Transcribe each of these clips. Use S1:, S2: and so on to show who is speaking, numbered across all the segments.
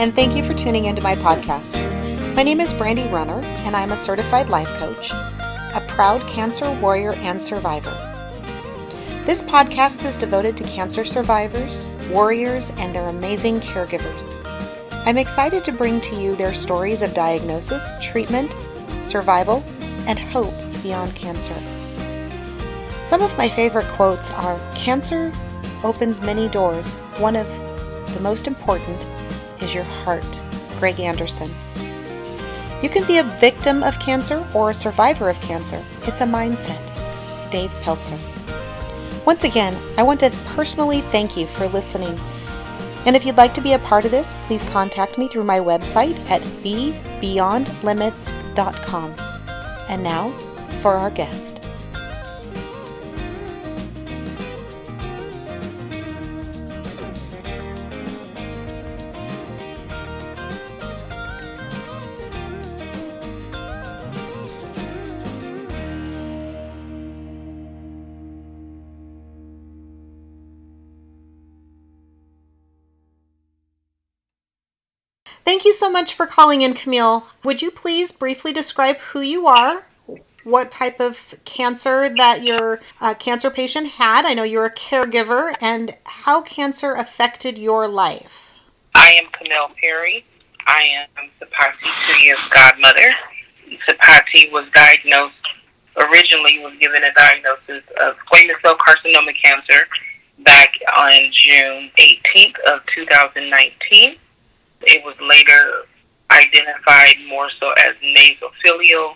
S1: and thank you for tuning into my podcast. My name is Brandy Runner, and I'm a certified life coach, a proud cancer warrior and survivor. This podcast is devoted to cancer survivors, warriors, and their amazing caregivers. I'm excited to bring to you their stories of diagnosis, treatment, survival, and hope beyond cancer. Some of my favorite quotes are Cancer opens many doors. One of the most important is your heart. Greg Anderson. You can be a victim of cancer or a survivor of cancer. It's a mindset. Dave Pelzer. Once again, I want to personally thank you for listening. And if you'd like to be a part of this, please contact me through my website at bebeyondlimits.com. And now for our guest. Thank you so much for calling in, Camille. Would you please briefly describe who you are, what type of cancer that your uh, cancer patient had? I know you're a caregiver, and how cancer affected your life.
S2: I am Camille Perry. I am Sapati Tria's godmother. Sapati was diagnosed, originally was given a diagnosis of squamous cell carcinoma cancer back on June 18th of 2019. It was later identified more so as nasopharyngeal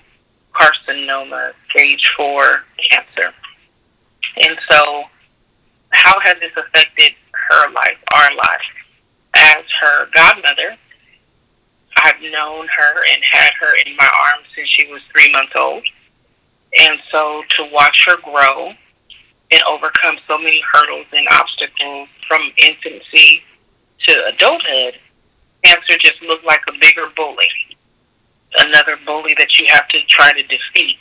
S2: carcinoma, stage four cancer. And so, how has this affected her life, our life? As her godmother, I've known her and had her in my arms since she was three months old. And so, to watch her grow and overcome so many hurdles and obstacles from infancy to adulthood cancer just looked like a bigger bully, another bully that you have to try to defeat.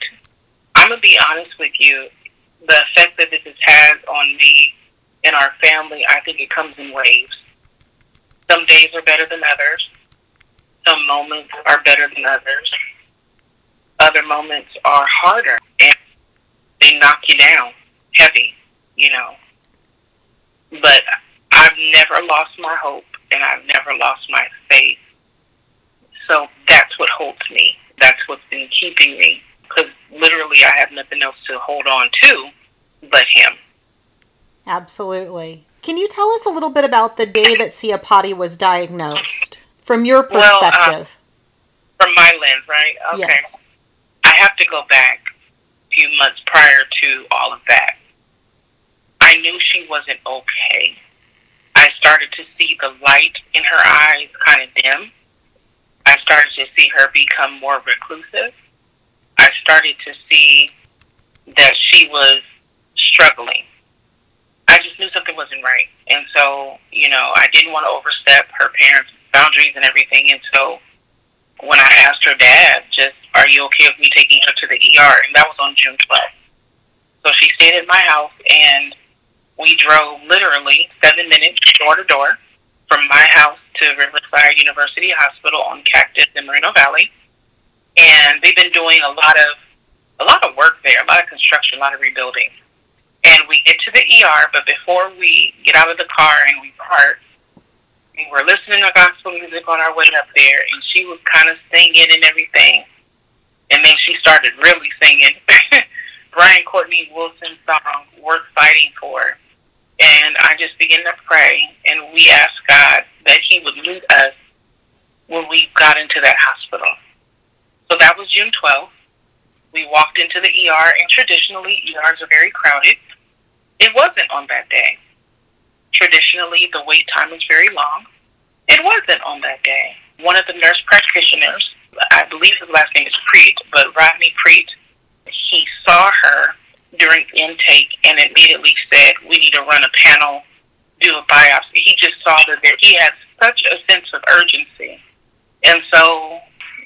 S2: I'm gonna be honest with you, the effect that this has had on me and our family, I think it comes in waves. Some days are better than others. Some moments are better than others. Other moments are harder and they knock you down heavy, you know. But I've never lost my hope and I've never lost my faith. So that's what holds me. That's what's been keeping me. Because literally, I have nothing else to hold on to but Him.
S1: Absolutely. Can you tell us a little bit about the day that Siapati was diagnosed from your perspective? Well, uh,
S2: from my lens, right? Okay. Yes. I have to go back a few months prior to all of that. I knew she wasn't okay. Started to see the light in her eyes kind of dim. I started to see her become more reclusive. I started to see that she was struggling. I just knew something wasn't right. And so, you know, I didn't want to overstep her parents' boundaries and everything. And so when I asked her dad, just, are you okay with me taking her to the ER? And that was on June 12th. So she stayed at my house and we drove literally seven minutes door to door from my house to Riverside University Hospital on Cactus in Moreno Valley. And they've been doing a lot of a lot of work there, a lot of construction, a lot of rebuilding. And we get to the ER, but before we get out of the car and we park, we were listening to gospel music on our way up there, and she was kind of singing and everything. And then she started really singing Brian Courtney Wilson's song, Worth Fighting For. And I just began to pray, and we asked God that He would lead us when we got into that hospital. So that was June 12th. We walked into the ER, and traditionally, ERs are very crowded. It wasn't on that day. Traditionally, the wait time is very long. It wasn't on that day. One of the nurse practitioners, I believe his last name is Preet, but Rodney Preet, he saw her during intake and immediately said, we need to run a panel, do a biopsy. He just saw that there, he had such a sense of urgency. And so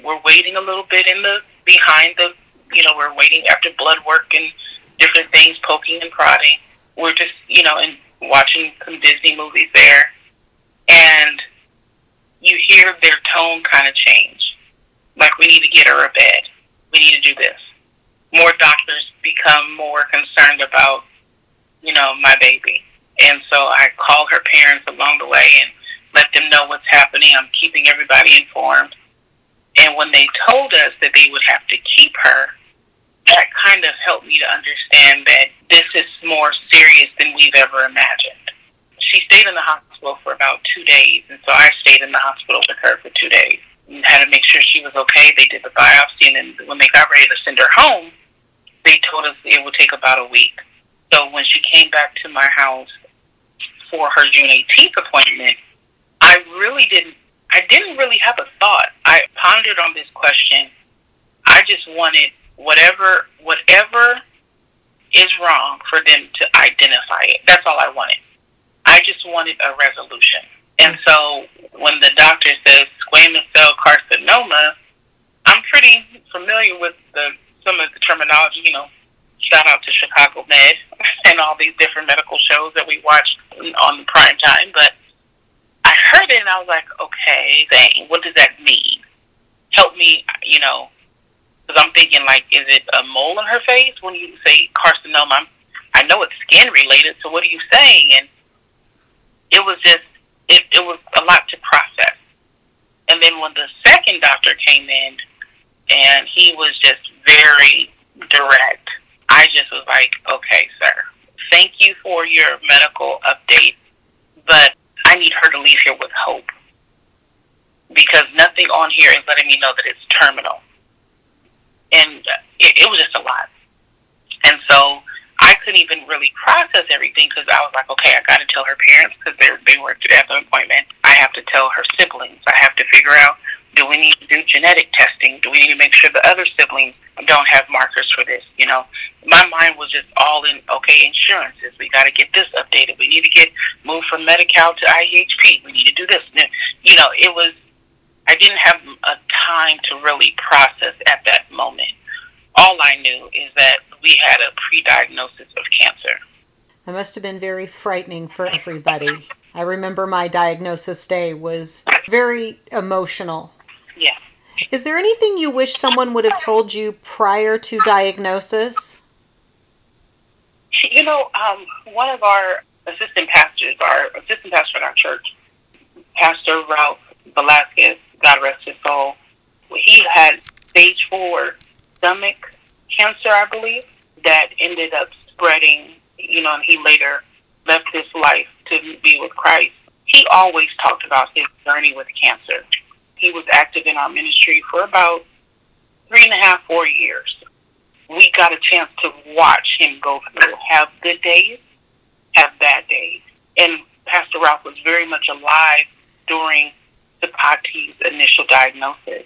S2: we're waiting a little bit in the, behind the, you know, we're waiting after blood work and different things, poking and prodding. We're just, you know, and watching some Disney movies there. And you hear their tone kind of change. Like, we need to get her a bed. We need to do this. More doctors become more concerned about, you know, my baby. And so I call her parents along the way and let them know what's happening. I'm keeping everybody informed. And when they told us that they would have to keep her, that kind of helped me to understand that this is more serious than we've ever imagined. She stayed in the hospital for about two days, and so I stayed in the hospital with her for two days. Had to make sure she was okay. They did the biopsy, and then when they got ready to send her home, they told us it would take about a week. So when she came back to my house for her June 18th appointment, I really didn't. I didn't really have a thought. I pondered on this question. I just wanted whatever whatever is wrong for them to identify it. That's all I wanted. I just wanted a resolution. And so when the doctor says squamous cell carcinoma, I'm pretty familiar with the some of the terminology, you know, shout out to Chicago Med and all these different medical shows that we watch on prime time, but I heard it and I was like, okay, dang, what does that mean? Help me, you know, because I'm thinking like, is it a mole in her face when you say carcinoma? I'm, I know it's skin related, so what are you saying? And it was just, it, it was a lot to process. And then when the second doctor came in, and he was just very direct, I just was like, okay, sir, thank you for your medical update, but I need her to leave here with hope because nothing on here is letting me know that it's terminal and it, it was just a lot. And so Really process everything because I was like, okay, I got to tell her parents because they they were at the appointment. I have to tell her siblings. I have to figure out do we need to do genetic testing? Do we need to make sure the other siblings don't have markers for this? You know, my mind was just all in. Okay, insurances. We got to get this updated. We need to get moved from Medi-Cal to IEHP. We need to do this. You know, it was I didn't have a time to really process at that moment. All I knew is that we had a pre-diagnosis of cancer.
S1: That must have been very frightening for everybody. I remember my diagnosis day was very emotional.
S2: Yeah.
S1: Is there anything you wish someone would have told you prior to diagnosis?
S2: You know, um, one of our assistant pastors, our assistant pastor in our church, Pastor Ralph Velasquez, God rest his soul. He had stage four stomach cancer, I believe, that ended up spreading, you know, and he later left this life to be with Christ. He always talked about his journey with cancer. He was active in our ministry for about three and a half, four years. We got a chance to watch him go through, have good days, have bad days. And Pastor Ralph was very much alive during Pati's initial diagnosis.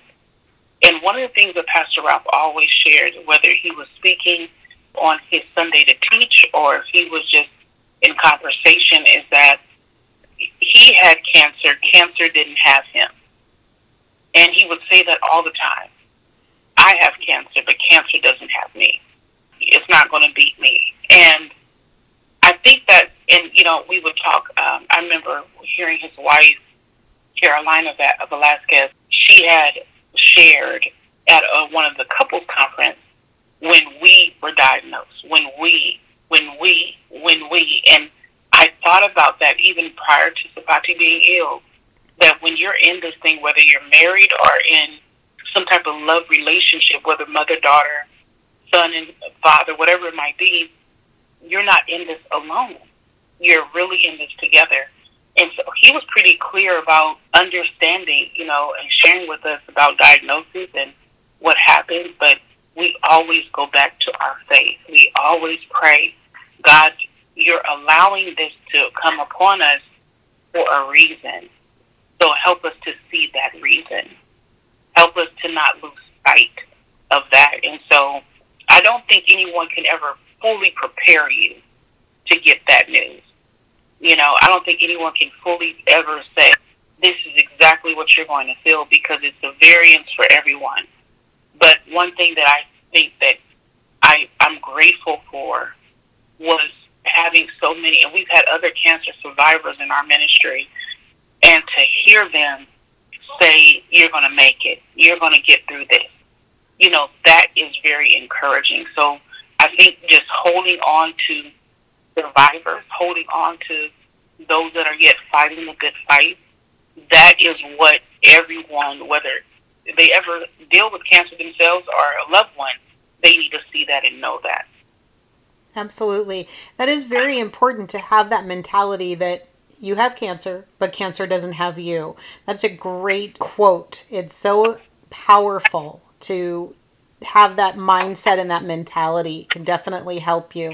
S2: And one of the things that Pastor Ralph always shared, whether he was speaking on his Sunday to teach or if he was just in conversation, is that he had cancer, cancer didn't have him. And he would say that all the time. I have cancer, but cancer doesn't have me. It's not going to beat me. And I think that, and you know, we would talk. Um, I remember hearing his wife Carolina Velasquez, she had shared at a, one of the couples conference when we were diagnosed, when we, when we, when we, and I thought about that even prior to Sapati being ill, that when you're in this thing, whether you're married or in some type of love relationship, whether mother, daughter, son and father, whatever it might be, you're not in this alone. You're really in this together. And so he was pretty clear about understanding, you know, and sharing with us about diagnosis and what happened. But we always go back to our faith. We always pray, God, you're allowing this to come upon us for a reason. So help us to see that reason. Help us to not lose sight of that. And so I don't think anyone can ever fully prepare you to get that news. You know, I don't think anyone can fully ever say this is exactly what you're going to feel because it's a variance for everyone. But one thing that I think that I, I'm grateful for was having so many, and we've had other cancer survivors in our ministry, and to hear them say you're going to make it, you're going to get through this. You know, that is very encouraging. So I think just holding on to survivors, holding on to those that are yet fighting the good fight, that is what everyone, whether they ever deal with cancer themselves or a loved one, they need to see that and know that.
S1: Absolutely. That is very important to have that mentality that you have cancer, but cancer doesn't have you. That's a great quote. It's so powerful to have that mindset and that mentality can definitely help you.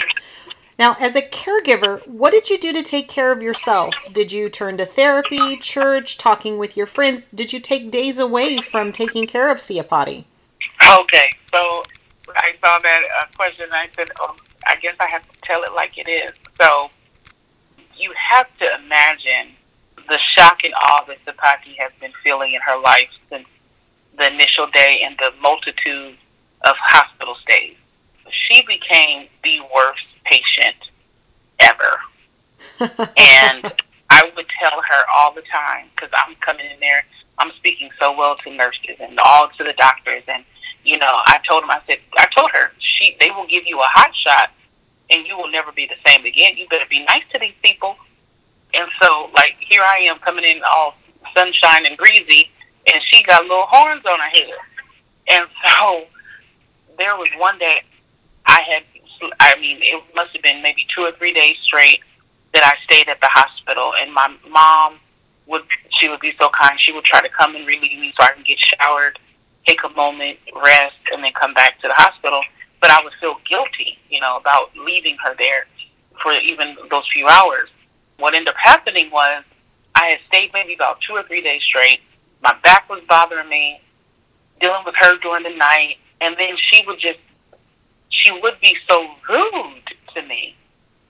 S1: Now, as a caregiver, what did you do to take care of yourself? Did you turn to therapy, church, talking with your friends? Did you take days away from taking care of Siapati?
S2: Okay, so I saw that uh, question and I said, oh, I guess I have to tell it like it is. So you have to imagine the shock and awe that Sapati has been feeling in her life since the initial day and the multitude of hospital stays. She became the worst patient ever. and I would tell her all the time because I'm coming in there, I'm speaking so well to nurses and all to the doctors. And, you know, I told them, I said, I told her, she, they will give you a hot shot and you will never be the same again. You better be nice to these people. And so, like, here I am coming in all sunshine and breezy, and she got little horns on her head. And so, there was one day I had, I mean, it must have been maybe two or three days straight that I stayed at the hospital, and my mom would, she would be so kind, she would try to come and relieve me so I can get showered, take a moment, rest, and then come back to the hospital but I would feel guilty, you know, about leaving her there for even those few hours. What ended up happening was I had stayed maybe about two or three days straight. My back was bothering me, dealing with her during the night, and then she would just, she would be so rude to me,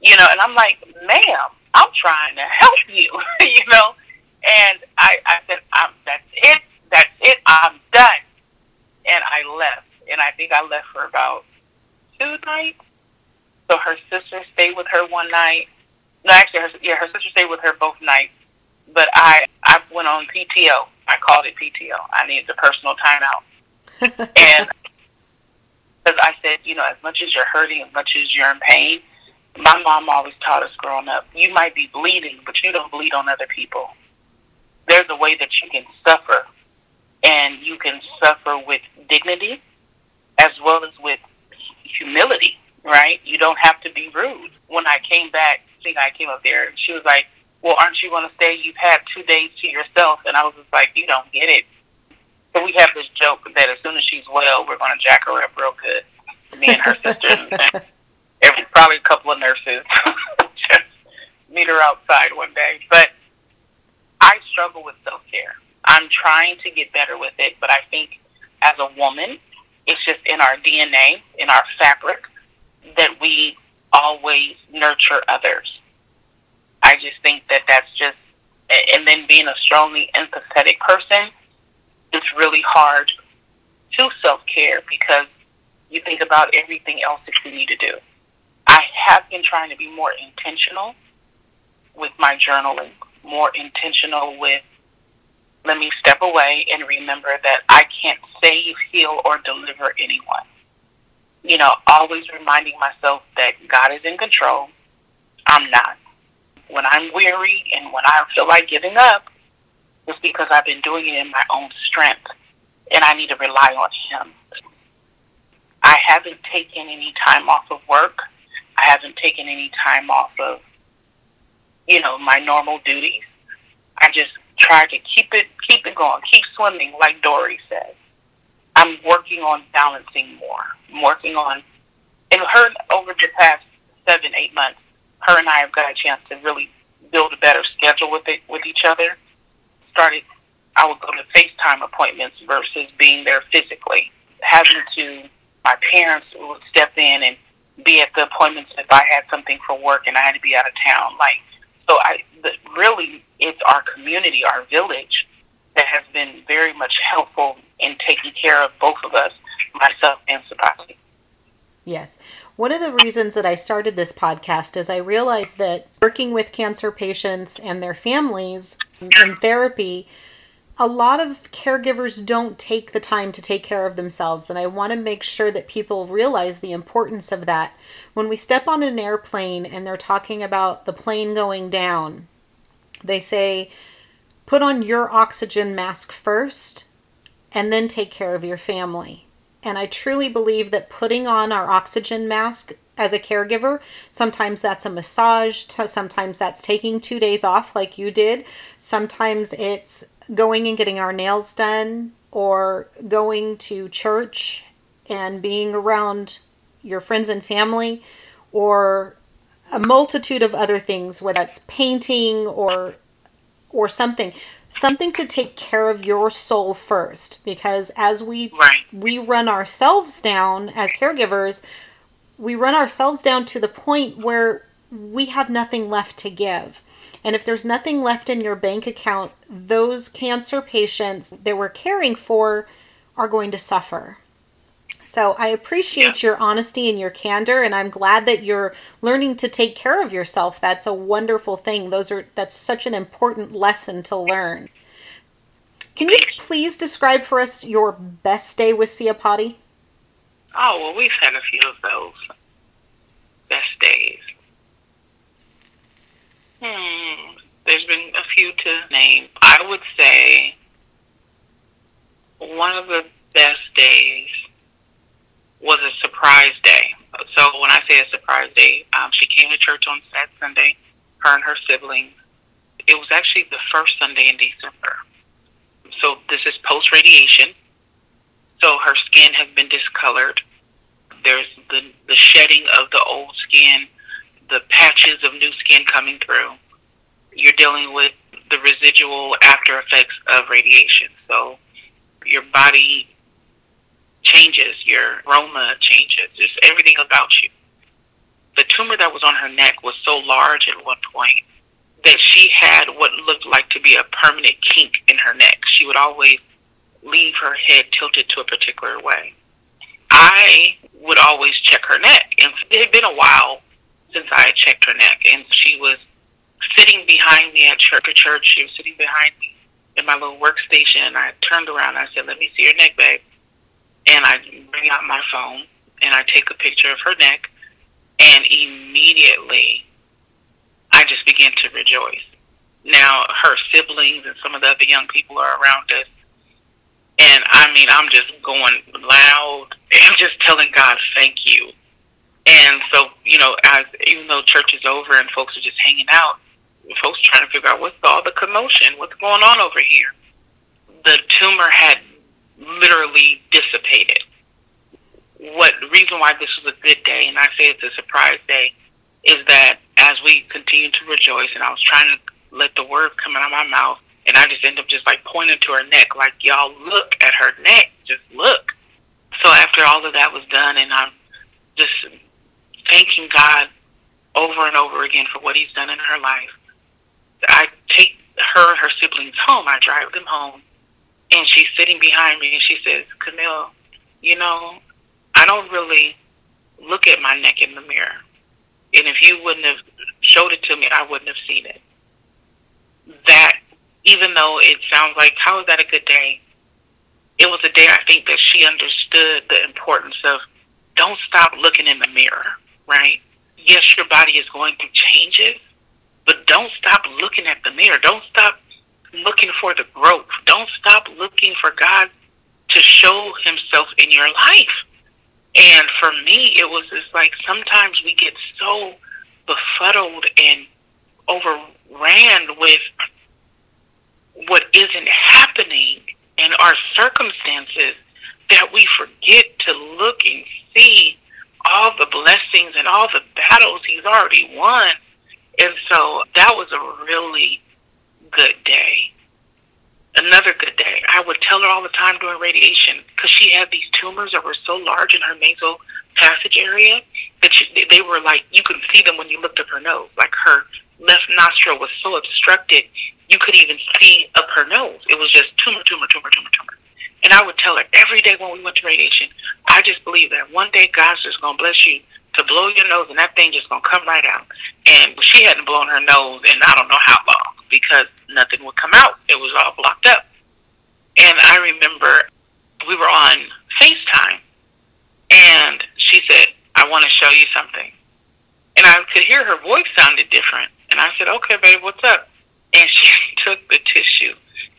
S2: you know, and I'm like, ma'am, I'm trying to help you, you know, and I, I said, I'm, that's it, that's it, I'm done, and I left, and I think I left for about two nights. So her sister stayed with her one night. No, actually, her, yeah, her sister stayed with her both nights. But I, I went on PTO. I called it PTO. I needed a personal timeout. and because I said, you know, as much as you're hurting, as much as you're in pain, my mom always taught us growing up, you might be bleeding, but you don't bleed on other people. There's a way that you can suffer, and you can suffer with dignity as well as with humility, right? You don't have to be rude. When I came back, think I came up there, and she was like, well, aren't you going to stay? You've had two days to yourself. And I was just like, you don't get it. So we have this joke that as soon as she's well, we're going to jack her up real good. Me and her sister, and every, probably a couple of nurses. Just meet her outside one day. But I struggle with self care. I'm trying to get better with it, but I think as a woman, it's just in our DNA, in our fabric, that we always nurture others. I just think that that's just, and then being a strongly empathetic person, it's really hard to self care because you think about everything else that you need to do. I have been trying to be more intentional with my journaling, more intentional with let me step away and remember that I can't save, heal, or deliver anyone. You know, always reminding myself that God is in control. I'm not. When I'm weary and when I feel like giving up, it's because I've been doing it in my own strength and I need to rely on Him. I haven't taken any time off of work. I haven't taken any time off of, you know, my normal duties. I just try to keep it keep it going, keep swimming, like Dory said. I'm working on balancing more. I'm working on, and her over the past seven, eight months, her and I have got a chance to really build a better schedule with it with each other. Started, I would go to FaceTime appointments versus being there physically. Having to, my parents would step in and be at the appointments if I had something for work and I had to be out of town. Like, so I the, really it's our community, our village, that has been very much helpful in taking care of both of us, myself and Sapati.
S1: Yes. One of the reasons that I started this podcast is I realized that working with cancer patients and their families in therapy, a lot of caregivers don't take the time to take care of themselves, and I want to make sure that people realize the importance of that. When we step on an airplane and they're talking about the plane going down, they say, put on your oxygen mask first and then take care of your family. And I truly believe that putting on our oxygen mask as a caregiver. Sometimes that's a massage, sometimes that's taking two days off, like you did. Sometimes it's going and getting our nails done, or going to church and being around your friends and family, or a multitude of other things, whether that's painting or or something something to take care of your soul first because as we
S2: right.
S1: we run ourselves down as caregivers we run ourselves down to the point where we have nothing left to give. And if there's nothing left in your bank account, those cancer patients that we're caring for are going to suffer. So I appreciate yeah. your honesty and your candor and I'm glad that you're learning to take care of yourself. That's a wonderful thing. Those are that's such an important lesson to learn. Can you please describe for us your best day with Siapati?
S2: Oh, well, we've had a few of those best days. Hmm. There's been a few to name. I would say one of the best days was a surprise day. So when I say a surprise day, um, she came to church on that Sunday, her and her siblings. It was actually the first Sunday in December. So this is post radiation. So her skin has been discolored. There's the, the shedding of the old skin, the patches of new skin coming through. You're dealing with the residual after effects of radiation. So your body changes, your aroma changes, just everything about you. The tumor that was on her neck was so large at one point that she had what looked like to be a permanent kink in her neck. She would always leave her head tilted to a particular way. I would always check her neck. And it had been a while since I had checked her neck. And she was sitting behind me at church. church. She was sitting behind me in my little workstation. I turned around and I said, Let me see your neck, babe. And I bring out my phone and I take a picture of her neck. And immediately, I just began to rejoice. Now, her siblings and some of the other young people are around us and I mean, I'm just going loud and just telling God, thank you. And so, you know, as even though church is over and folks are just hanging out, folks trying to figure out what's all the commotion, what's going on over here. The tumor had literally dissipated. What reason why this was a good day, and I say it's a surprise day, is that as we continue to rejoice, and I was trying to let the word come out of my mouth, and I just end up just like pointing to her neck, like, y'all look at her neck. Just look. So after all of that was done, and I'm just thanking God over and over again for what He's done in her life, I take her and her siblings home. I drive them home, and she's sitting behind me, and she says, Camille, you know, I don't really look at my neck in the mirror. And if you wouldn't have showed it to me, I wouldn't have seen it. That even though it sounds like, how is that a good day? It was a day I think that she understood the importance of don't stop looking in the mirror, right? Yes, your body is going through changes, but don't stop looking at the mirror. Don't stop looking for the growth. Don't stop looking for God to show himself in your life. And for me, it was just like sometimes we get so befuddled and overran with what isn't happening in our circumstances that we forget to look and see all the blessings and all the battles he's already won. And so that was a really good day. Another good day. I would tell her all the time during radiation because she had these tumors that were so large in her nasal passage area that she, they were like you could see them when you looked up her nose. Like her left nostril was so obstructed you could even see up her nose. It was just tumor, tumor, tumor, tumor, tumor. And I would tell her every day when we went to radiation, I just believe that one day God's just to bless you to blow your nose and that thing just to come right out. And she hadn't blown her nose in I don't know how long because nothing would come out. It was all blocked up. And I remember we were on FaceTime, and she said, I want to show you something. And I could hear her voice sounded different. And I said, okay, babe, what's up? And she took the tissue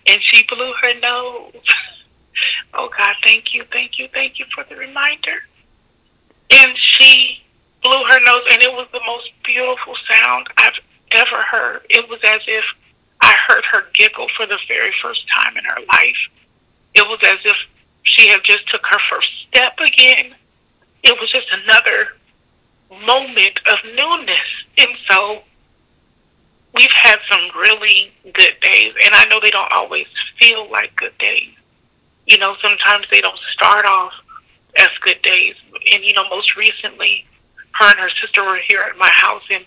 S2: and she blew her nose. oh, God, thank you, thank you, thank you for the reminder. And she blew her nose, and it was the most beautiful sound I've ever heard. It was as if I heard her giggle for the very first time in her life. It was as if she had just took her first step again. It was just another moment of newness. And so we've had some really good days, and I know they don't always feel like good days. You know, sometimes they don't start off as good days. And, you know, most recently, her and her sister were here at my house, and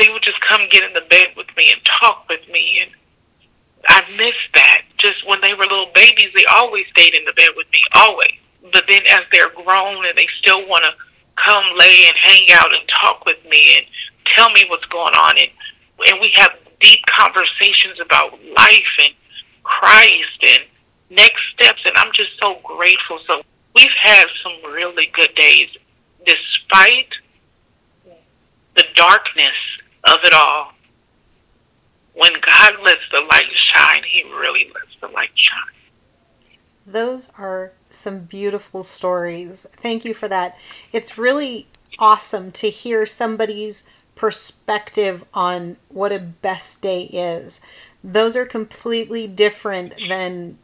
S2: they would just come get in the bed with me and talk with me. And I miss that. Just when they were little babies, they always stayed in the bed with me, always. But then as they're grown and they still want to come lay and hang out and talk with me and tell me what's going on, and and we have deep conversations about life and Christ and next steps, and I'm just so grateful. So we've had some really good days, despite the darkness of it all. When God lets the light shine, He really lets the light shine.
S1: Those are some beautiful stories. Thank you for that. It's really awesome to hear somebody's perspective on what a best day is. Those are completely different than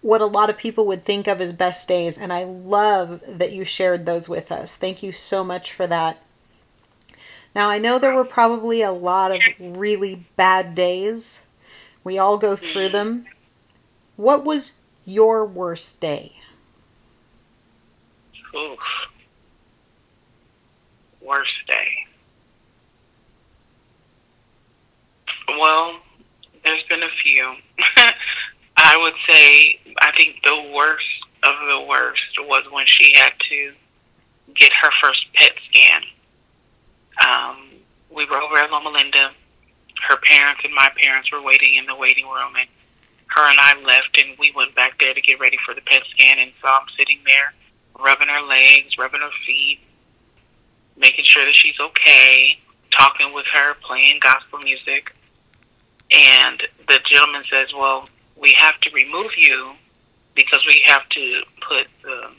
S1: what a lot of people would think of as best days. And I love that you shared those with us. Thank you so much for that. Now, I know there were probably a lot of really bad days. We all go through mm-hmm. them. What was your worst day?
S2: Oof. Worst day. Well, there's been a few. I would say I think the worst of the worst was when she had to get her first PET scan. Um, we were over at Loma Linda. Her parents and my parents were waiting in the waiting room, and her and I left, and we went back there to get ready for the PET scan. And so I'm sitting there, rubbing her legs, rubbing her feet, making sure that she's okay, talking with her, playing gospel music. And the gentleman says, Well, we have to remove you because we have to put the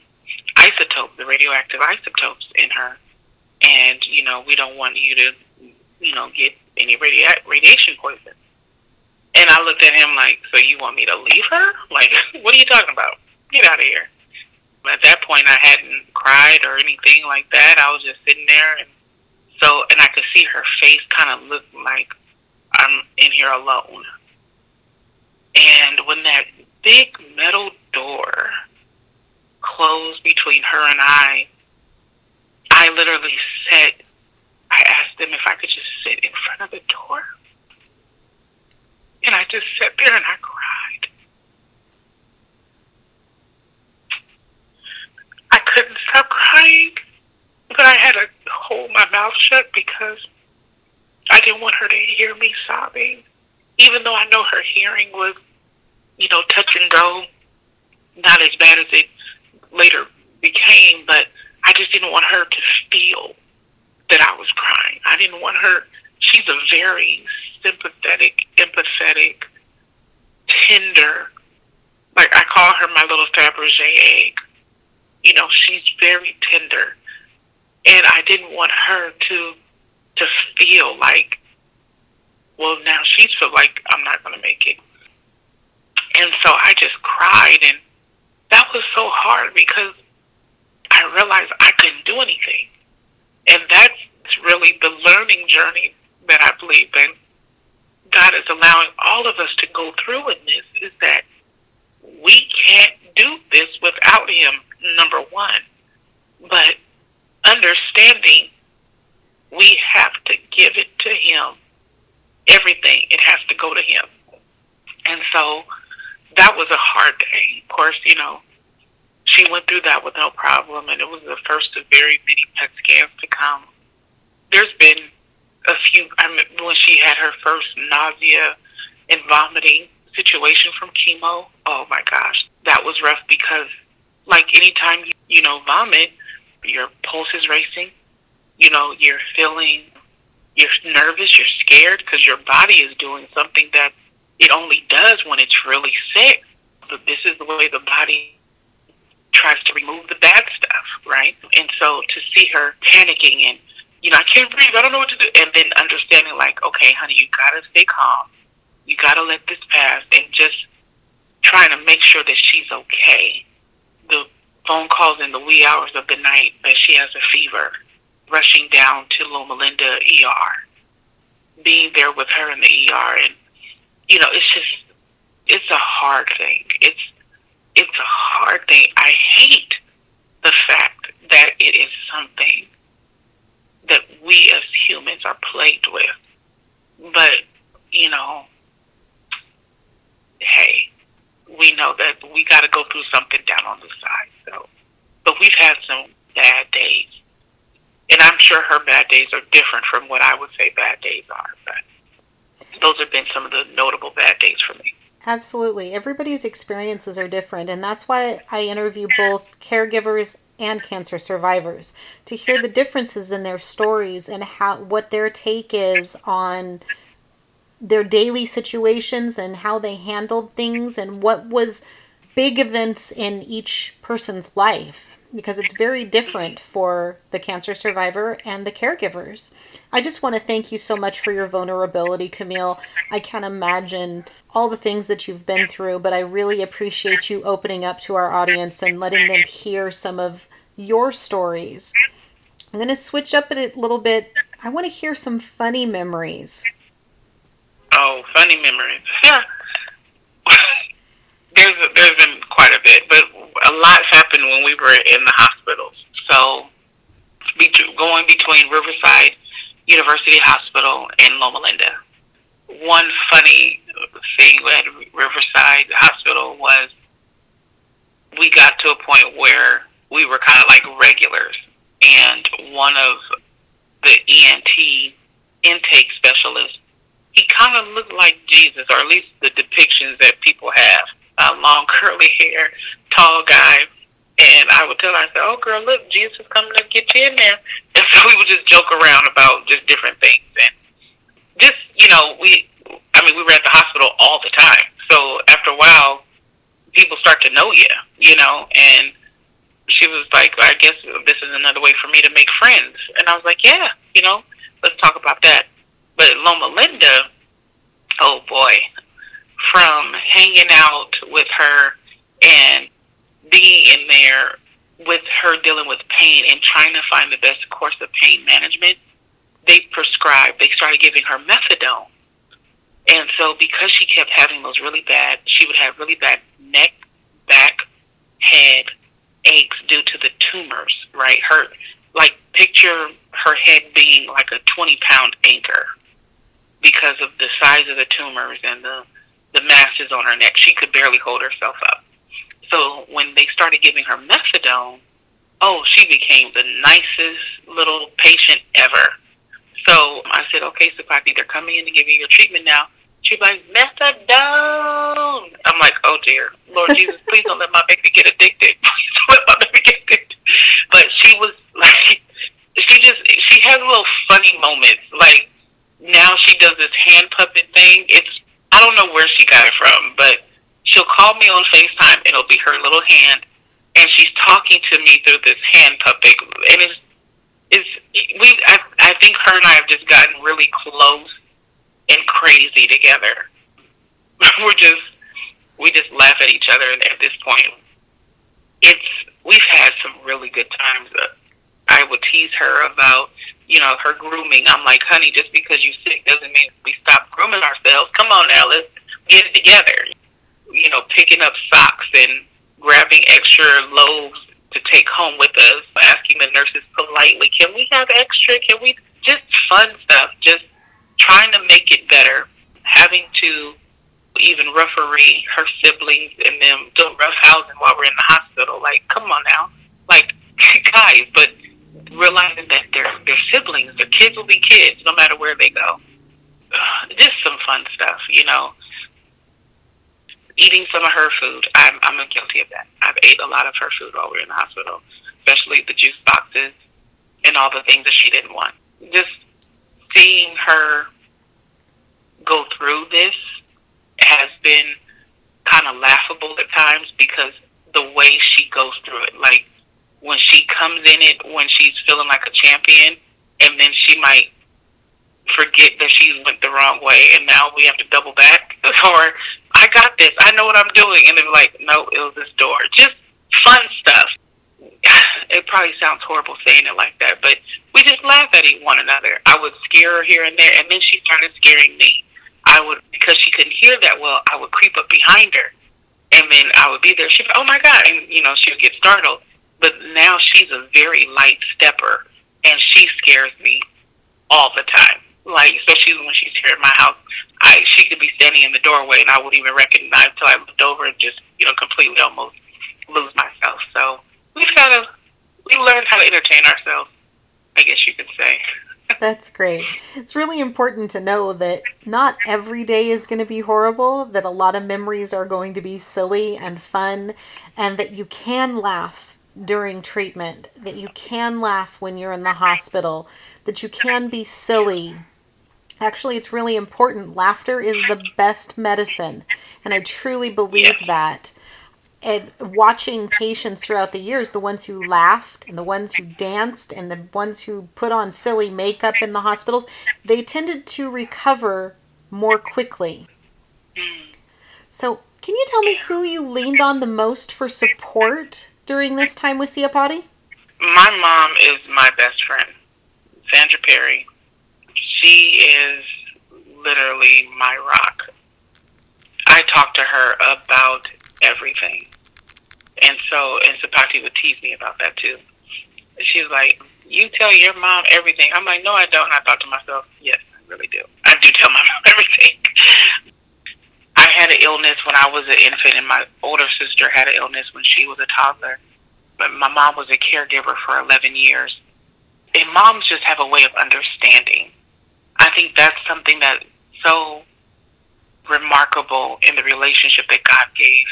S2: isotope, the radioactive isotopes in her. And, you know, we don't want you to, you know, get any radi- radiation poison. And I looked at him like, So you want me to leave her? Like, what are you talking about? Get out of here. At that point, I hadn't cried or anything like that. I was just sitting there. And so, and I could see her face kind of look like I'm in here alone. And when that big metal door closed between her and I, I literally said, I asked them if I could just sit in front of the door. And I just sat there and I cried. I couldn't stop crying, but I had to hold my mouth shut because I didn't want her to hear me sobbing, even though I know her hearing was, you know, touch and go, not as bad as it later became, but I just didn't want her to feel that I was crying. I didn't want her, she's a very sympathetic, empathetic, tender, like I call her my little Fabergé egg. You know, she's very tender. And I didn't want her to to feel like, well, now she's feel like I'm not going to make it. And so I just cried, and that was so hard because I realized I couldn't do anything. And that's really the learning journey that I believe in. God is allowing all of us to go through in this is that we can't do this without Him, number one. But understanding we have to give it to him. Everything, it has to go to him. And so that was a hard day. Of course, you know, she went through that with no problem, and it was the first of very many PET scans to come. There's been a few, I mean, when she had her first nausea and vomiting situation from chemo, oh my gosh, that was rough because, like, anytime you, you know, vomit, your pulse is racing. You know, you're feeling, you're nervous, you're scared because your body is doing something that it only does when it's really sick. But this is the way the body tries to remove the bad stuff, right? And so to see her panicking and, you know, I can't breathe, I don't know what to do, and then understanding, like, okay, honey, you gotta stay calm. You gotta let this pass, and just trying to make sure that she's okay. The phone calls in the wee hours of the night that she has a fever, rushing down to Loma Linda ER, being there with her in the ER, and you know, it's just it's a hard thing. It's it's a hard thing. I hate the fact that it is something that we as humans are plagued with. But, you know, hey, we know that we got to go through something down on the side. So, but we've had some bad days, and I'm sure her bad days are different from what I would say bad days are. But those have been some of the notable bad days for me.
S1: Absolutely. Everybody's experiences are different, and that's why I interview both caregivers and cancer survivors to hear the differences in their stories and how what their take is on their daily situations and how they handled things and what was big events in each person's life because it's very different for the cancer survivor and the caregivers. I just want to thank you so much for your vulnerability, Camille. I can't imagine all the things that you've been through, but I really appreciate you opening up to our audience and letting them hear some of your stories. I'm going to switch up a little bit. I want to hear some funny memories.
S2: Oh, funny memories. Yeah. there's there's been quite a bit, but a lot happened when we were in the hospitals. So, going between Riverside University Hospital and Loma Linda. One funny thing at Riverside Hospital was we got to a point where we were kind of like regulars, and one of the ENT intake specialists, he kind of looked like Jesus, or at least the depictions that people have. Uh, long curly hair, tall guy, and I would tell her, I said, "Oh, girl, look, Jesus is coming to get you in there." And so we would just joke around about just different things, and just you know, we, I mean, we were at the hospital all the time. So after a while, people start to know you, you know, and she was like, I guess this is another way for me to make friends. And I was like, yeah, you know, let's talk about that. But Loma Linda, oh boy, from hanging out with her and being in there with her dealing with pain and trying to find the best course of pain management, they prescribed, they started giving her methadone. And so because she kept having those really bad, she would have really bad neck, back, head, aches due to the tumors, right? Her, like, picture her head being like a 20 pound anchor because of the size of the tumors and the, the masses on her neck. She could barely hold herself up. So when they started giving her methadone, oh, she became the nicest little patient ever. So I said, okay, Sapati, they're coming in to give you your treatment now. She's like, methadone. I'm like, oh dear, Lord Jesus, please don't let my baby get addicted. Please don't let my baby get addicted. But she was like, she just, she has little funny moments. Like now she does this hand puppet thing. It's, I don't know where she got it from, but she'll call me on FaceTime and it'll be her little hand, and she's talking to me through this hand puppet, and it's, it's, we, I, I think her and I have just gotten really close and crazy together. We're just we just laugh at each other and at this point. It's we've had some really good times. I would tease her about you know her grooming. I'm like, honey, just because you're sick doesn't mean we stop grooming ourselves. Come on let's get it together. You know, picking up socks and grabbing extra loaves to take home with us, asking the nurses politely, can we have extra? Can we just fun stuff? Just trying to make it better, having to even referee her siblings and them doing rough housing while we're in the hospital. Like, come on now. Like, guys, but realizing that they're, they're siblings, their kids will be kids no matter where they go. Just some fun stuff, you know. eating some of her food. I'm I'm guilty of that. I've ate a lot of her food while we were in the hospital, especially the juice boxes and all the things that she didn't want. Just seeing her go through this has been kind of laughable at times because the way she goes through it, like when she comes in it, when she's feeling like a champion, and then she might forget that she went the wrong way, and now we have to double back, or I got this, I know what I'm doing, and they're like, no, it was this door. Just fun stuff. It probably sounds horrible saying it like that, but we just laugh at one another. I would scare her here and there, and then she started scaring me. I would because she couldn't hear that well. I would creep up behind her, and then I would be there. She'd be, oh my god, and you know she would get startled. But now she's a very light stepper, and she scares me all the time. Like especially when she's here in my house, I she could be standing in the doorway, and I wouldn't even recognize till I looked over and just you know completely almost lose myself. So we've got to we learned how to entertain ourselves. I guess you could say.
S1: That's great. It's really important to know that not every day is going to be horrible, that a lot of memories are going to be silly and fun, and that you can laugh during treatment, that you can laugh when you're in the hospital, that you can be silly. Actually, it's really important. Laughter is the best medicine, and I truly believe that and watching patients throughout the years, the ones who laughed and the ones who danced and the ones who put on silly makeup in the hospitals, they tended to recover more quickly. Mm. So, can you tell me who you leaned on the most for support during this time with Siapati?
S2: My mom is my best friend, Sandra Perry. She is literally my rock. I talk to her about everything. And so, and Sapati would tease me about that too. She's like, "You tell your mom everything." I'm like, "No, I don't." And I thought to myself, "Yes, I really do. I do tell my mom everything." I had an illness when I was an infant, and my older sister had an illness when she was a toddler. But my mom was a caregiver for 11 years. And moms just have a way of understanding. I think that's something that's so remarkable in the relationship that God gave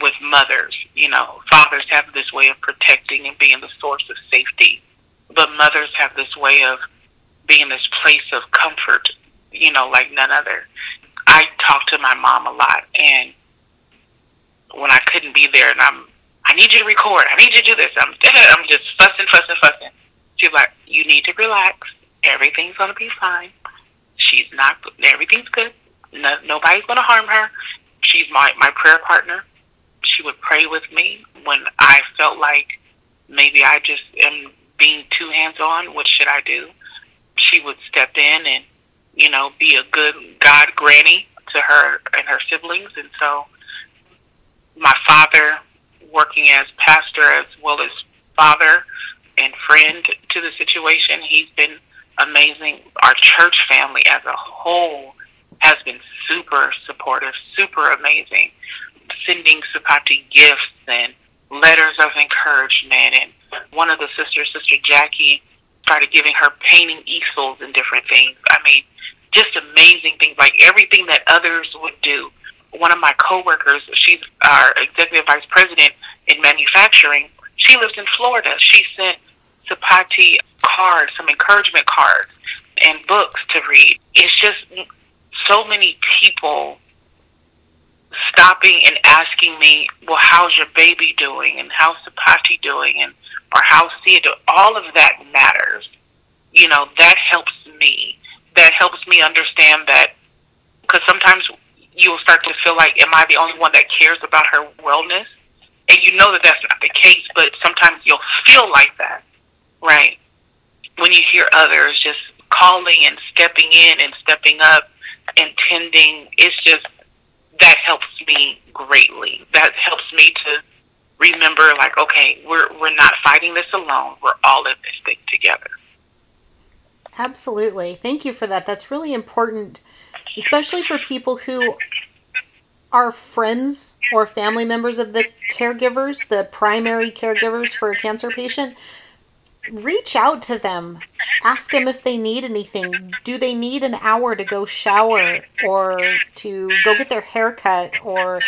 S2: with mothers. You know, fathers have this way of protecting and being the source of safety, but mothers have this way of being this place of comfort, you know, like none other. I talk to my mom a lot, and when I couldn't be there, and I'm, I need you to record, I need you to do this, I'm, I'm just fussing, fussing, fussing. She's like, you need to relax. Everything's gonna be fine. She's not. Everything's good. No, nobody's gonna harm her. She's my my prayer partner she would pray with me when I felt like maybe I just am being too hands on. What should I do? She would step in and, you know, be a good God granny to her and her siblings. And so my father, working as pastor as well as father and friend to the situation, he's been amazing. Our church family as a whole has been super supportive, super amazing sending Sapati gifts and letters of encouragement. And one of the sisters, Sister Jackie, started giving her painting easels and different things. I mean, just amazing things, like everything that others would do. One of my coworkers, she's our executive vice president in manufacturing. She lives in Florida. She sent Sapati cards, some encouragement cards, and books to read. It's just so many people stopping and asking me, well, how's your baby doing? And how's Sapati doing? And, or how's Sia doing? All of that matters. You know, that helps me. That helps me understand that, because sometimes you'll start to feel like, am I the only one that cares about her wellness? And you know that that's not the case, but sometimes you'll feel like that, right? When you hear others just calling and stepping in and stepping up and tending, it's just that helps me greatly. That helps me to remember like, okay, we're we're not fighting this alone. We're all in this thing together.
S1: Absolutely. Thank you for that. That's really important, especially for people who are friends or family members of the caregivers, the primary caregivers for a cancer patient. Reach out to them. ask them if they need anything. Do they need an hour to go shower or to go get their hair cut or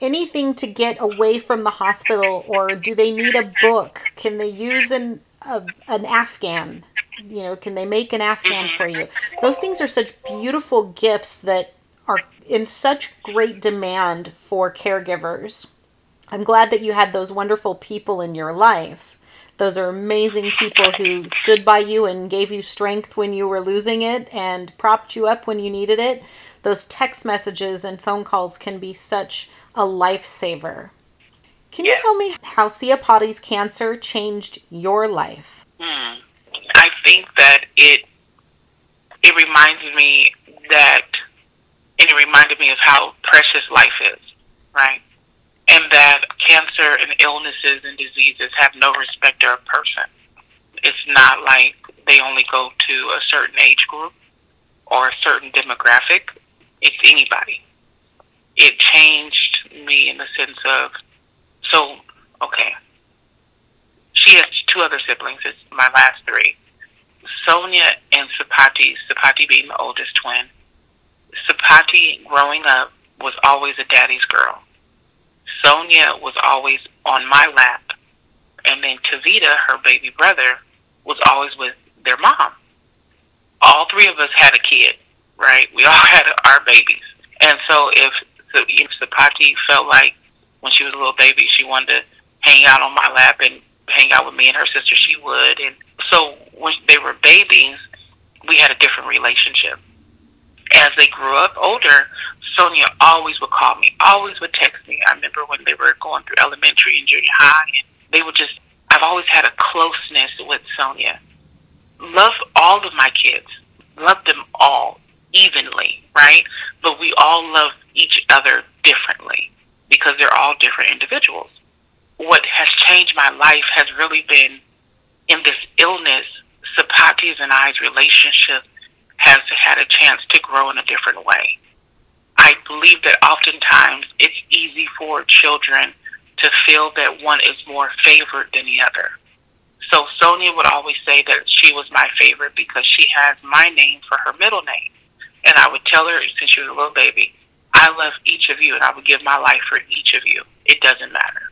S1: anything to get away from the hospital or do they need a book? Can they use an a, an Afghan? You know, can they make an Afghan for you? Those things are such beautiful gifts that are in such great demand for caregivers. I'm glad that you had those wonderful people in your life. Those are amazing people who stood by you and gave you strength when you were losing it and propped you up when you needed it. Those text messages and phone calls can be such a lifesaver. Can you tell me how Siapati's cancer changed your life?
S2: Hmm. Think that it it reminds me that and it reminded me of how precious life is, right? And that cancer and illnesses and diseases have no respecter of person. It's not like they only go to a certain age group or a certain demographic. It's anybody. It changed me in the sense of, so, okay. She has two other siblings. It's my last three. Sonia and Sapati, Sapati being the oldest twin, Sapati, growing up, was always a daddy's girl. Sonia was always on my lap. And then Tavita, her baby brother, was always with their mom. All three of us had a kid, right? We all had our babies. And so if, if Sapati felt like when she was a little baby, she wanted to hang out on my lap and hang out with me and her sister, she would. And so when they were babies, we had a different relationship as they grew up older, Sonia always would call me, always would text me. I remember when they were going through elementary and junior high, and they would just, I've always had a closeness with Sonia. Love all of my kids, love them all evenly, right? But we all love each other differently because they're all different individuals. What has changed my life has really been in this illness, Sapati's and I's relationship has had a chance to grow in a different way. I believe that oftentimes it's easy for children to feel that one is more favored than the other. So Sonia would always say that she was my favorite because she has my name for her middle name. And I would tell her since she was a little baby, I love each of you and I would give my life for each of you. It doesn't matter.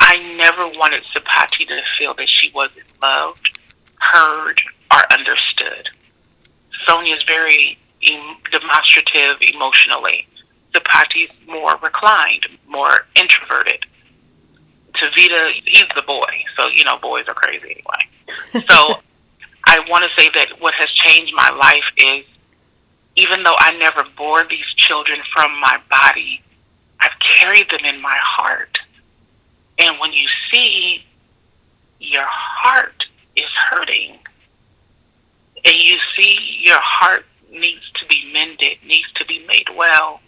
S2: I never wanted Sapati to feel that she wasn't loved, heard, are understood. Sonia is very em- demonstrative emotionally. Sapati's more reclined, more introverted. Tavita, he's the boy, so you know boys are crazy anyway. So I want to say that what has changed my life is even though I never bore these children from my body, I've carried them in my heart. And when you see your heart is hurting, and you see your heart needs to be mended, needs to be made well,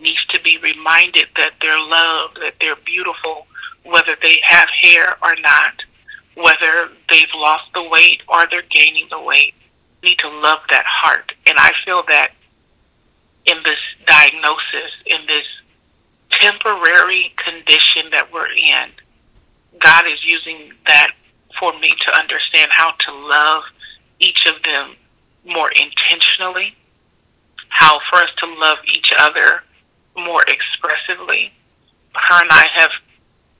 S2: needs to be reminded that they're loved, that they're beautiful, whether they have hair or not, whether they've lost the weight or they're gaining the weight. Need to love that heart. And I feel that in this diagnosis, in this temporary condition that we're in, God is using that for me to understand how to love each of them more intentionally, how for us to love each other more expressively. Her and I have,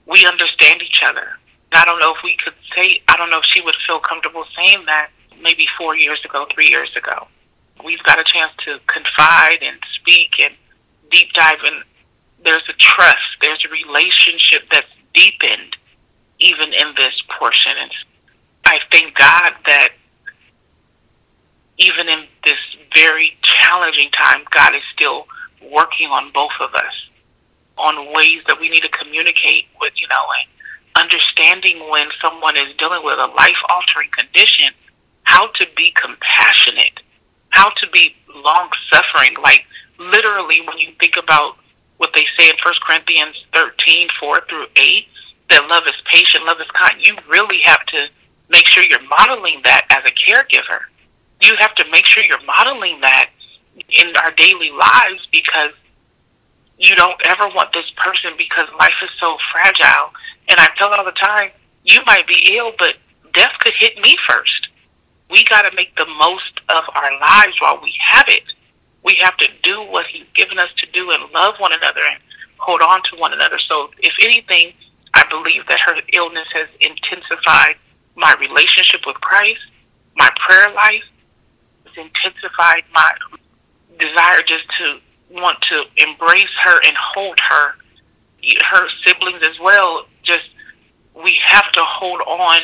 S2: we understand each other. I don't know if we could say, I don't know if she would feel comfortable saying that maybe four years ago, three years ago. We've got a chance to confide and speak and deep dive, and there's a trust, there's a relationship that's deepened even in this portion. And I thank God that even in this very challenging time, God is still working on both of us on ways that we need to communicate with, you know, and understanding when someone is dealing with a life altering condition, how to be compassionate, how to be long suffering. Like literally when you think about what they say in First Corinthians 13, 4 through 8, that love is patient, love is kind, you really have to make sure you're modeling that as a caregiver you have to make sure you're modeling that in our daily lives because you don't ever want this person because life is so fragile. And I tell it all the time, you might be ill, but death could hit me first. we got to make the most of our lives while we have it. We have to do what He's given us to do and love one another and hold on to one another. So, if anything, I believe that her illness has intensified my relationship with Christ, my prayer life, has intensified my desire just to want to embrace her and hold her, her siblings as well. Just we have to hold on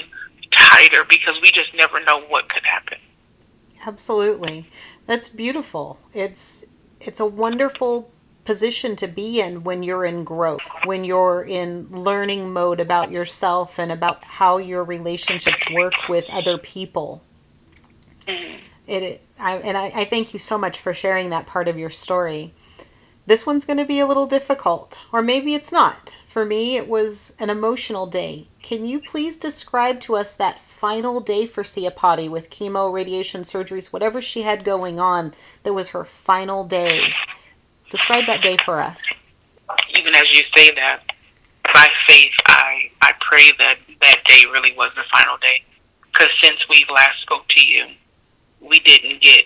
S2: tighter because we just never know what could happen.
S1: Absolutely. That's beautiful. It's it's a wonderful position to be in when you're in growth, when you're in learning mode about yourself and about how your relationships work with other people. Mm-hmm. It, I, and I, I thank you so much for sharing that part of your story. This one's going to be a little difficult, or maybe it's not. For me, it was an emotional day. Can you please describe to us that final day for Siapati with chemo, radiation, surgeries, whatever she had going on that was her final day? Describe that day for us.
S2: Even as you say that, by faith, I, I pray that that day really was the final day. Because since we last spoke to you, we didn't get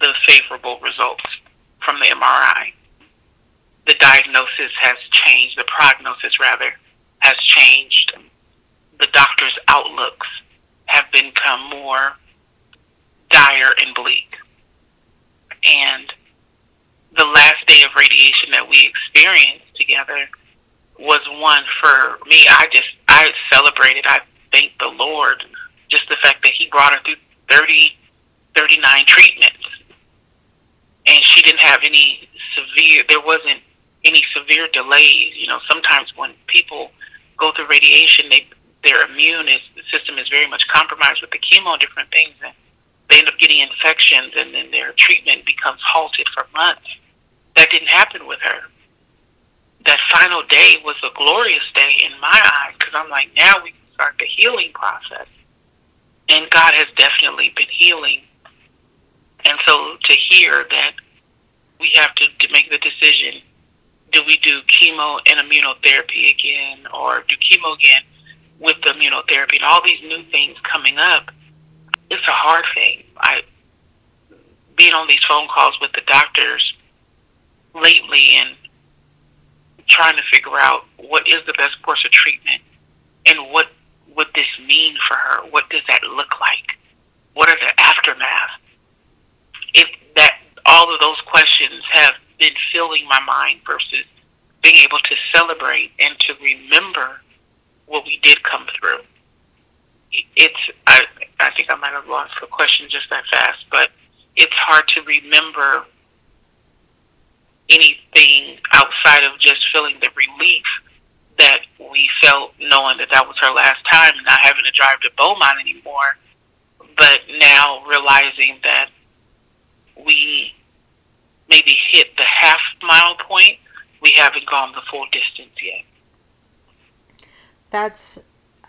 S2: the favorable results from the MRI. The diagnosis has changed, the prognosis rather, has changed. The doctor's outlooks have become more dire and bleak. And the last day of radiation that we experienced together was one for me. I just, I celebrated. I thanked the Lord. Just the fact that He brought her through 30, 39 treatments. And she didn't have any severe, there wasn't any severe delays. You know, sometimes when people go through radiation, they, their immune is, system is very much compromised with the chemo and different things. And they end up getting infections and then their treatment becomes halted for months that didn't happen with her. That final day was a glorious day in my eyes because I'm like, now we can start the healing process. And God has definitely been healing. And so to hear that we have to, to make the decision do we do chemo and immunotherapy again or do chemo again with the immunotherapy and all these new things coming up, it's a hard thing. I being on these phone calls with the doctors lately and trying to figure out what is the best course of treatment and what would this mean for her? What does that look like? What are the aftermath? If that all of those questions have been filling my mind versus being able to celebrate and to remember what we did come through. It's I I think I might have lost the question just that fast, but it's hard to remember anything outside of just feeling the relief that we felt knowing that that was her last time not having to drive to Beaumont anymore, but now realizing that we maybe hit the half mile point, we haven't gone the full distance yet.
S1: That's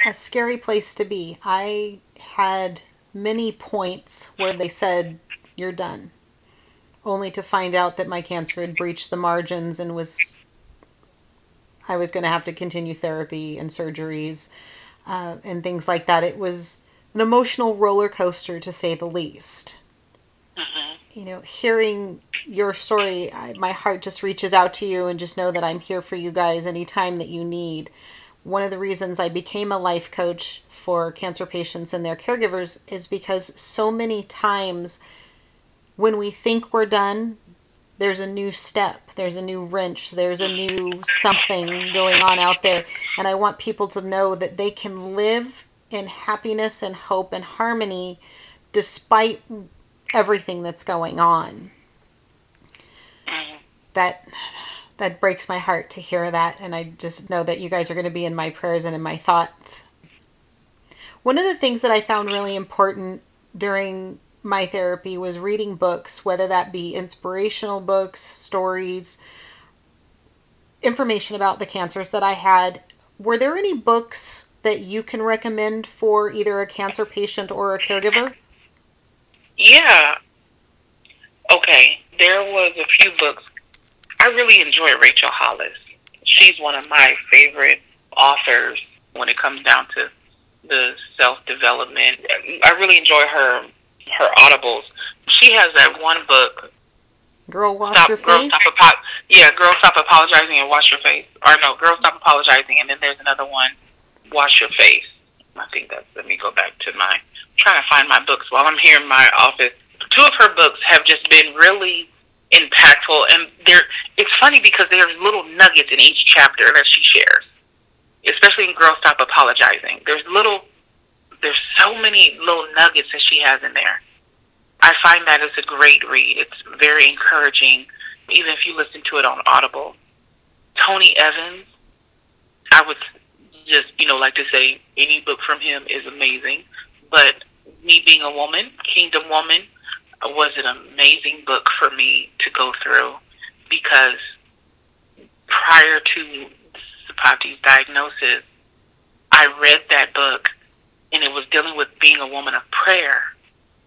S1: a scary place to be. I had many points where they said, You're done only to find out that my cancer had breached the margins and was I was going to have to continue therapy and surgeries uh, and things like that. It was an emotional roller coaster to say the least. Mm-hmm. You know, hearing your story, I, my heart just reaches out to you and just know that I'm here for you guys anytime that you need. One of the reasons I became a life coach for cancer patients and their caregivers is because so many times when we think we're done, there's a new step, there's a new wrench, there's a new something going on out there. And I want people to know that they can live in happiness and hope and harmony despite everything that's going on. That that breaks my heart to hear that and I just know that you guys are going to be in my prayers and in my thoughts. One of the things that I found really important during my therapy was reading books, whether that be inspirational books, stories, information about the cancers that I had. Were there any books that you can recommend for either a cancer patient or a caregiver?
S2: Yeah. Okay. There was a few books. I really enjoy Rachel Hollis. She's one of my favorite authors when it comes down to the self development. I really enjoy her her audibles. She has that one book.
S1: Girl, wash stop, your
S2: girl,
S1: face.
S2: Stop apo- yeah, girl, stop apologizing and wash your face. Or no, girl, stop apologizing, and then there's another one, wash your face. I think that's. Let me go back to my trying to find my books while I'm here in my office. Two of her books have just been really impactful, and they're. It's funny because there's little nuggets in each chapter that she shares, especially in Girl Stop Apologizing. There's little. There's so many little nuggets that she has in there. I find that it's a great read. It's very encouraging, even if you listen to it on Audible. Tony Evans, I would just you know like to say any book from him is amazing, but me being a woman, Kingdom Woman, was an amazing book for me to go through because prior to Sapati's diagnosis, I read that book and it was dealing with being a woman of prayer.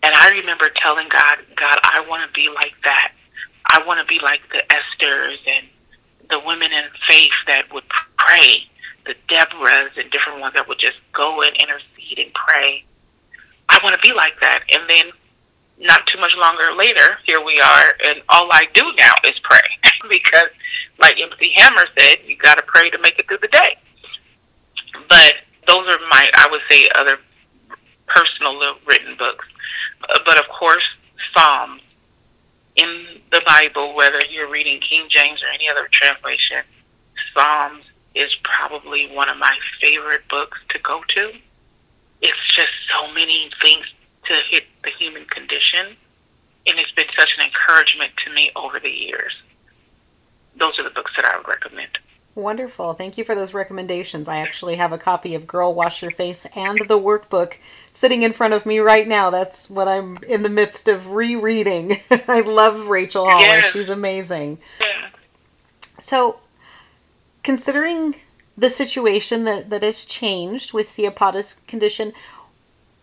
S2: And I remember telling God, God, I want to be like that. I want to be like the Esthers and the women in faith that would pray, the Deborahs and different ones that would just go and intercede and pray. I want to be like that. And then not too much longer later, here we are, and all I do now is pray because, like MC Hammer said, you got to pray to make it through the day. But those are my, I would say, other personal written books. Uh, but of course, Psalms in the Bible, whether you're reading King James or any other translation, Psalms is probably one of my favorite books to go to. It's just so many things to hit the human condition. And it's been such an encouragement to me over the years. Those are the books that I would recommend.
S1: Wonderful. Thank you for those recommendations. I actually have a copy of Girl Wash Your Face and the workbook sitting in front of me right now. That's what I'm in the midst of rereading. I love Rachel Hollis. Yes. She's amazing.
S2: Yeah.
S1: So, considering the situation that, that has changed with Siapati's condition,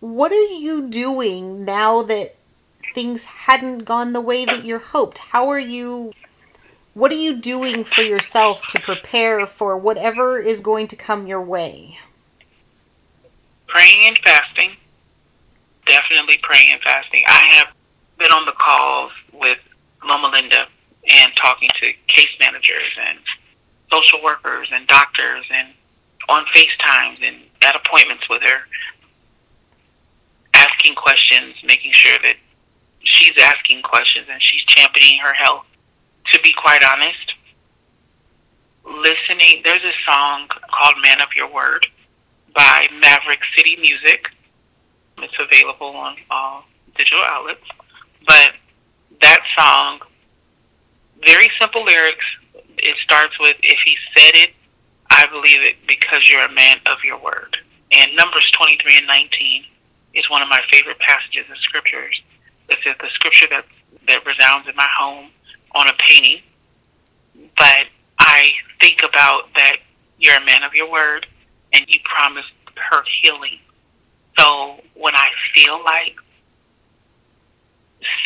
S1: what are you doing now that things hadn't gone the way that you hoped? How are you what are you doing for yourself to prepare for whatever is going to come your way?
S2: Praying and fasting. Definitely praying and fasting. I have been on the calls with Loma Linda and talking to case managers and social workers and doctors and on FaceTimes and at appointments with her asking questions, making sure that she's asking questions and she's championing her health. To be quite honest, listening, there's a song called Man of Your Word by Maverick City Music. It's available on all digital outlets. But that song, very simple lyrics. It starts with, If he said it, I believe it because you're a man of your word. And Numbers 23 and 19 is one of my favorite passages of scriptures. This is the scripture that that resounds in my home on a painting. But I think about that you're a man of your word and you promised her healing. So when I feel like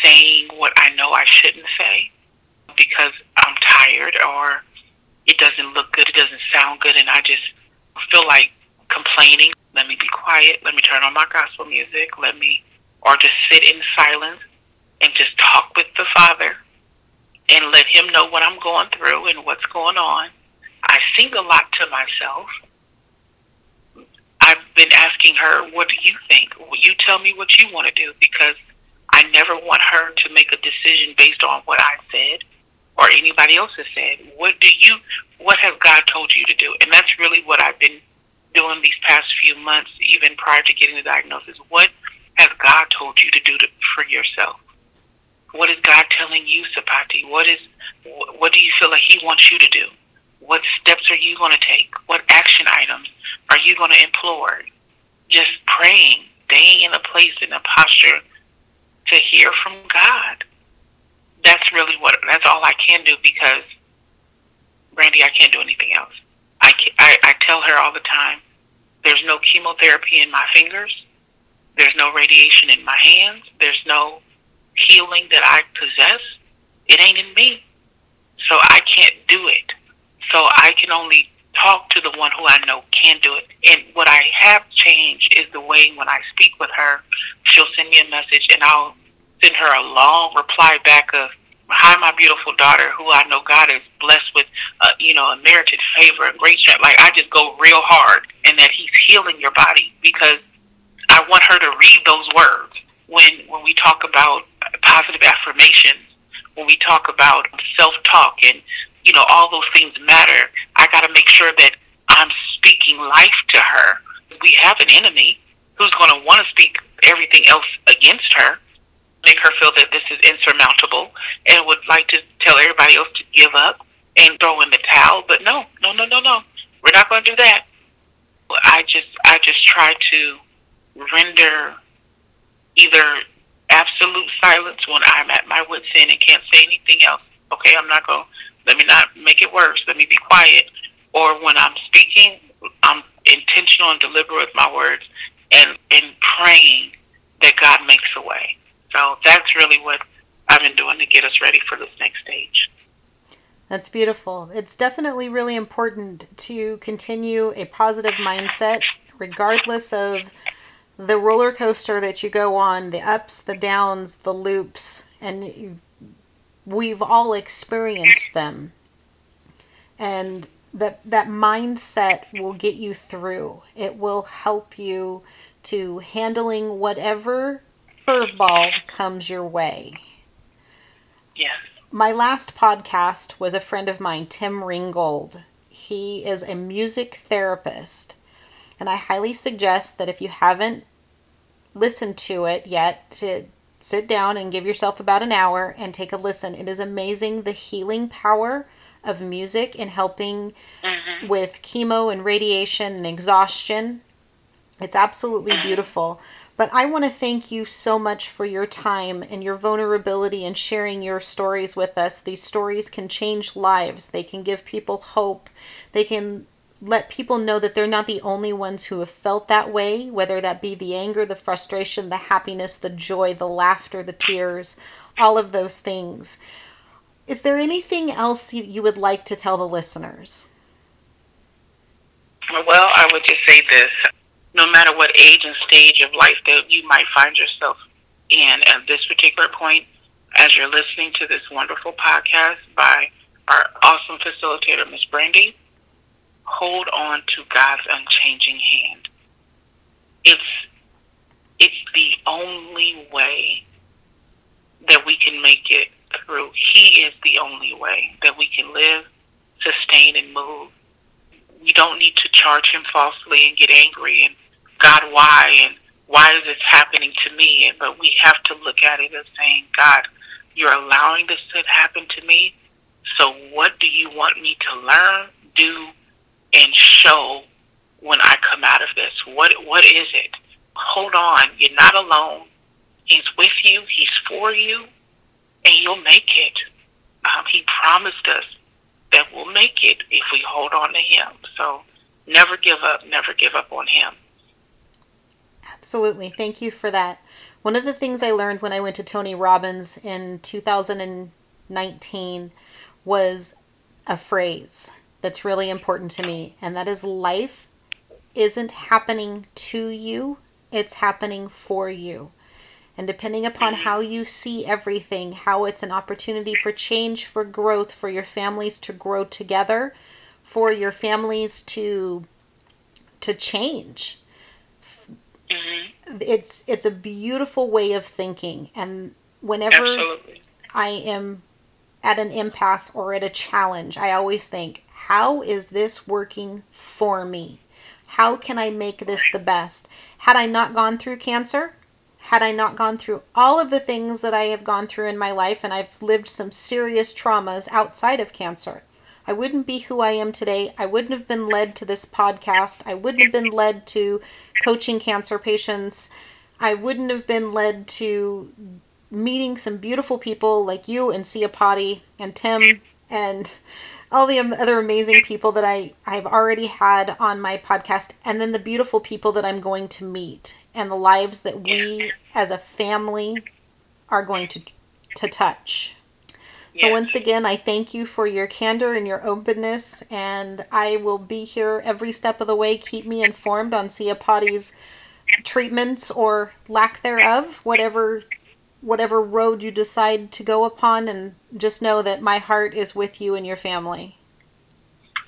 S2: saying what I know I shouldn't say because I'm tired or it doesn't look good, it doesn't sound good, and I just feel like complaining let me be quiet. Let me turn on my gospel music. Let me, or just sit in silence and just talk with the Father and let Him know what I'm going through and what's going on. I sing a lot to myself. I've been asking her, what do you think? Will you tell me what you want to do? Because I never want her to make a decision based on what I said or anybody else has said. What do you, what has God told you to do? And that's really what I've been doing these past few months, even prior to getting the diagnosis, what has God told you to do to, for yourself? What is God telling you, Sapati? What is what do you feel like He wants you to do? What steps are you going to take? What action items are you going to implore? Just praying, staying in a place in a posture to hear from God. That's really what. That's all I can do because, Brandy, I can't do anything else. I, I, I tell her all the time, there's no chemotherapy in my fingers. There's no radiation in my hands. There's no healing that I possess. It ain't in me. So I can't do it. So I can only talk to the one who I know can do it. And what I have changed is the way when I speak with her, she'll send me a message and I'll send her a long reply back of, Hi, my beautiful daughter, who I know God is blessed with, uh, you know, a merited favor, a great strength. Like, I just go real hard and that He's healing your body because I want her to read those words when, when we talk about positive affirmations, when we talk about self talk and you know, all those things matter. I got to make sure that I'm speaking life to her. We have an enemy who's going to want to speak everything else against her, make her feel that this is insurmountable, and would like to tell everybody else to give up and throw in the towel. But no, no, no, no, no. We're not going to do that. I just, I just try to render either absolute silence when I'm at my wit's end and can't say anything else. Okay, I'm not going let me not make it worse. Let me be quiet. Or when I'm speaking, I'm intentional and deliberate with my words and, and praying that God makes a way. So that's really what I've been doing to get us ready for this next stage.
S1: That's beautiful. It's definitely really important to continue a positive mindset, regardless of the roller coaster that you go on the ups, the downs, the loops, and we've all experienced them. And that that mindset will get you through. It will help you to handling whatever curveball comes your way.
S2: Yes.
S1: My last podcast was a friend of mine, Tim Ringgold. He is a music therapist. And I highly suggest that if you haven't listened to it yet, to sit down and give yourself about an hour and take a listen. It is amazing the healing power of music in helping mm-hmm. with chemo and radiation and exhaustion. It's absolutely mm-hmm. beautiful. But I want to thank you so much for your time and your vulnerability and sharing your stories with us. These stories can change lives, they can give people hope, they can let people know that they're not the only ones who have felt that way, whether that be the anger, the frustration, the happiness, the joy, the laughter, the tears, all of those things. Is there anything else you would like to tell the listeners?
S2: Well, I would just say this no matter what age and stage of life that you might find yourself in at this particular point, as you're listening to this wonderful podcast by our awesome facilitator, Miss Brandy, hold on to God's unchanging hand. It's it's the only way that we can make it through. He is the only way that we can live, sustain, and move. We don't need to charge him falsely and get angry and God, why and why is this happening to me? But we have to look at it as saying, God, you're allowing this to happen to me. So what do you want me to learn, do, and show when I come out of this. What what is it? Hold on, you're not alone. He's with you. He's for you, and you'll make it. Um, he promised us that we'll make it if we hold on to Him. So never give up. Never give up on Him.
S1: Absolutely. Thank you for that. One of the things I learned when I went to Tony Robbins in 2019 was a phrase that's really important to me, and that is life isn't happening to you, it's happening for you. And depending upon how you see everything, how it's an opportunity for change, for growth, for your families to grow together, for your families to to change. Mm-hmm. It's it's a beautiful way of thinking, and whenever Absolutely. I am at an impasse or at a challenge, I always think, how is this working for me? How can I make this the best? Had I not gone through cancer, had I not gone through all of the things that I have gone through in my life, and I've lived some serious traumas outside of cancer, I wouldn't be who I am today. I wouldn't have been led to this podcast. I wouldn't have been led to coaching cancer patients. I wouldn't have been led to meeting some beautiful people like you and Siapati and Tim and all the other amazing people that I, I've already had on my podcast, and then the beautiful people that I'm going to meet, and the lives that we as a family are going to, to touch.
S3: So yes. once again, I thank you for your candor and your openness, and I will be here every step of the way. Keep me informed on Siapati's treatments or lack thereof, whatever whatever road you decide to go upon, and just know that my heart is with you and your family.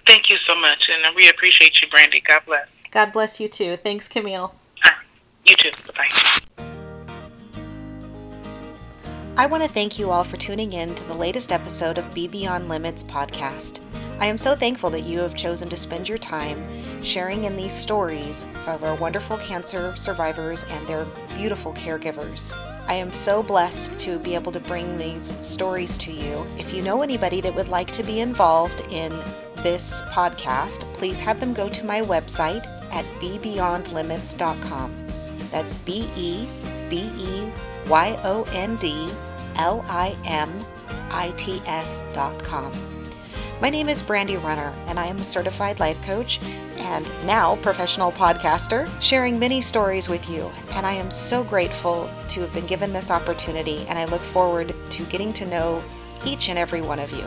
S2: Thank you so much, and we appreciate you, Brandy. God bless.
S3: God bless you too. Thanks, Camille.
S2: Uh, you too. Bye bye.
S3: I want to thank you all for tuning in to the latest episode of Be Beyond Limits podcast. I am so thankful that you have chosen to spend your time sharing in these stories of our wonderful cancer survivors and their beautiful caregivers. I am so blessed to be able to bring these stories to you. If you know anybody that would like to be involved in this podcast, please have them go to my website at bebeyondlimits.com. That's B E B E Y O N D L I M I T S dot com. My name is Brandy Runner, and I am a certified life coach and now professional podcaster, sharing many stories with you. And I am so grateful to have been given this opportunity, and I look forward to getting to know each and every one of you.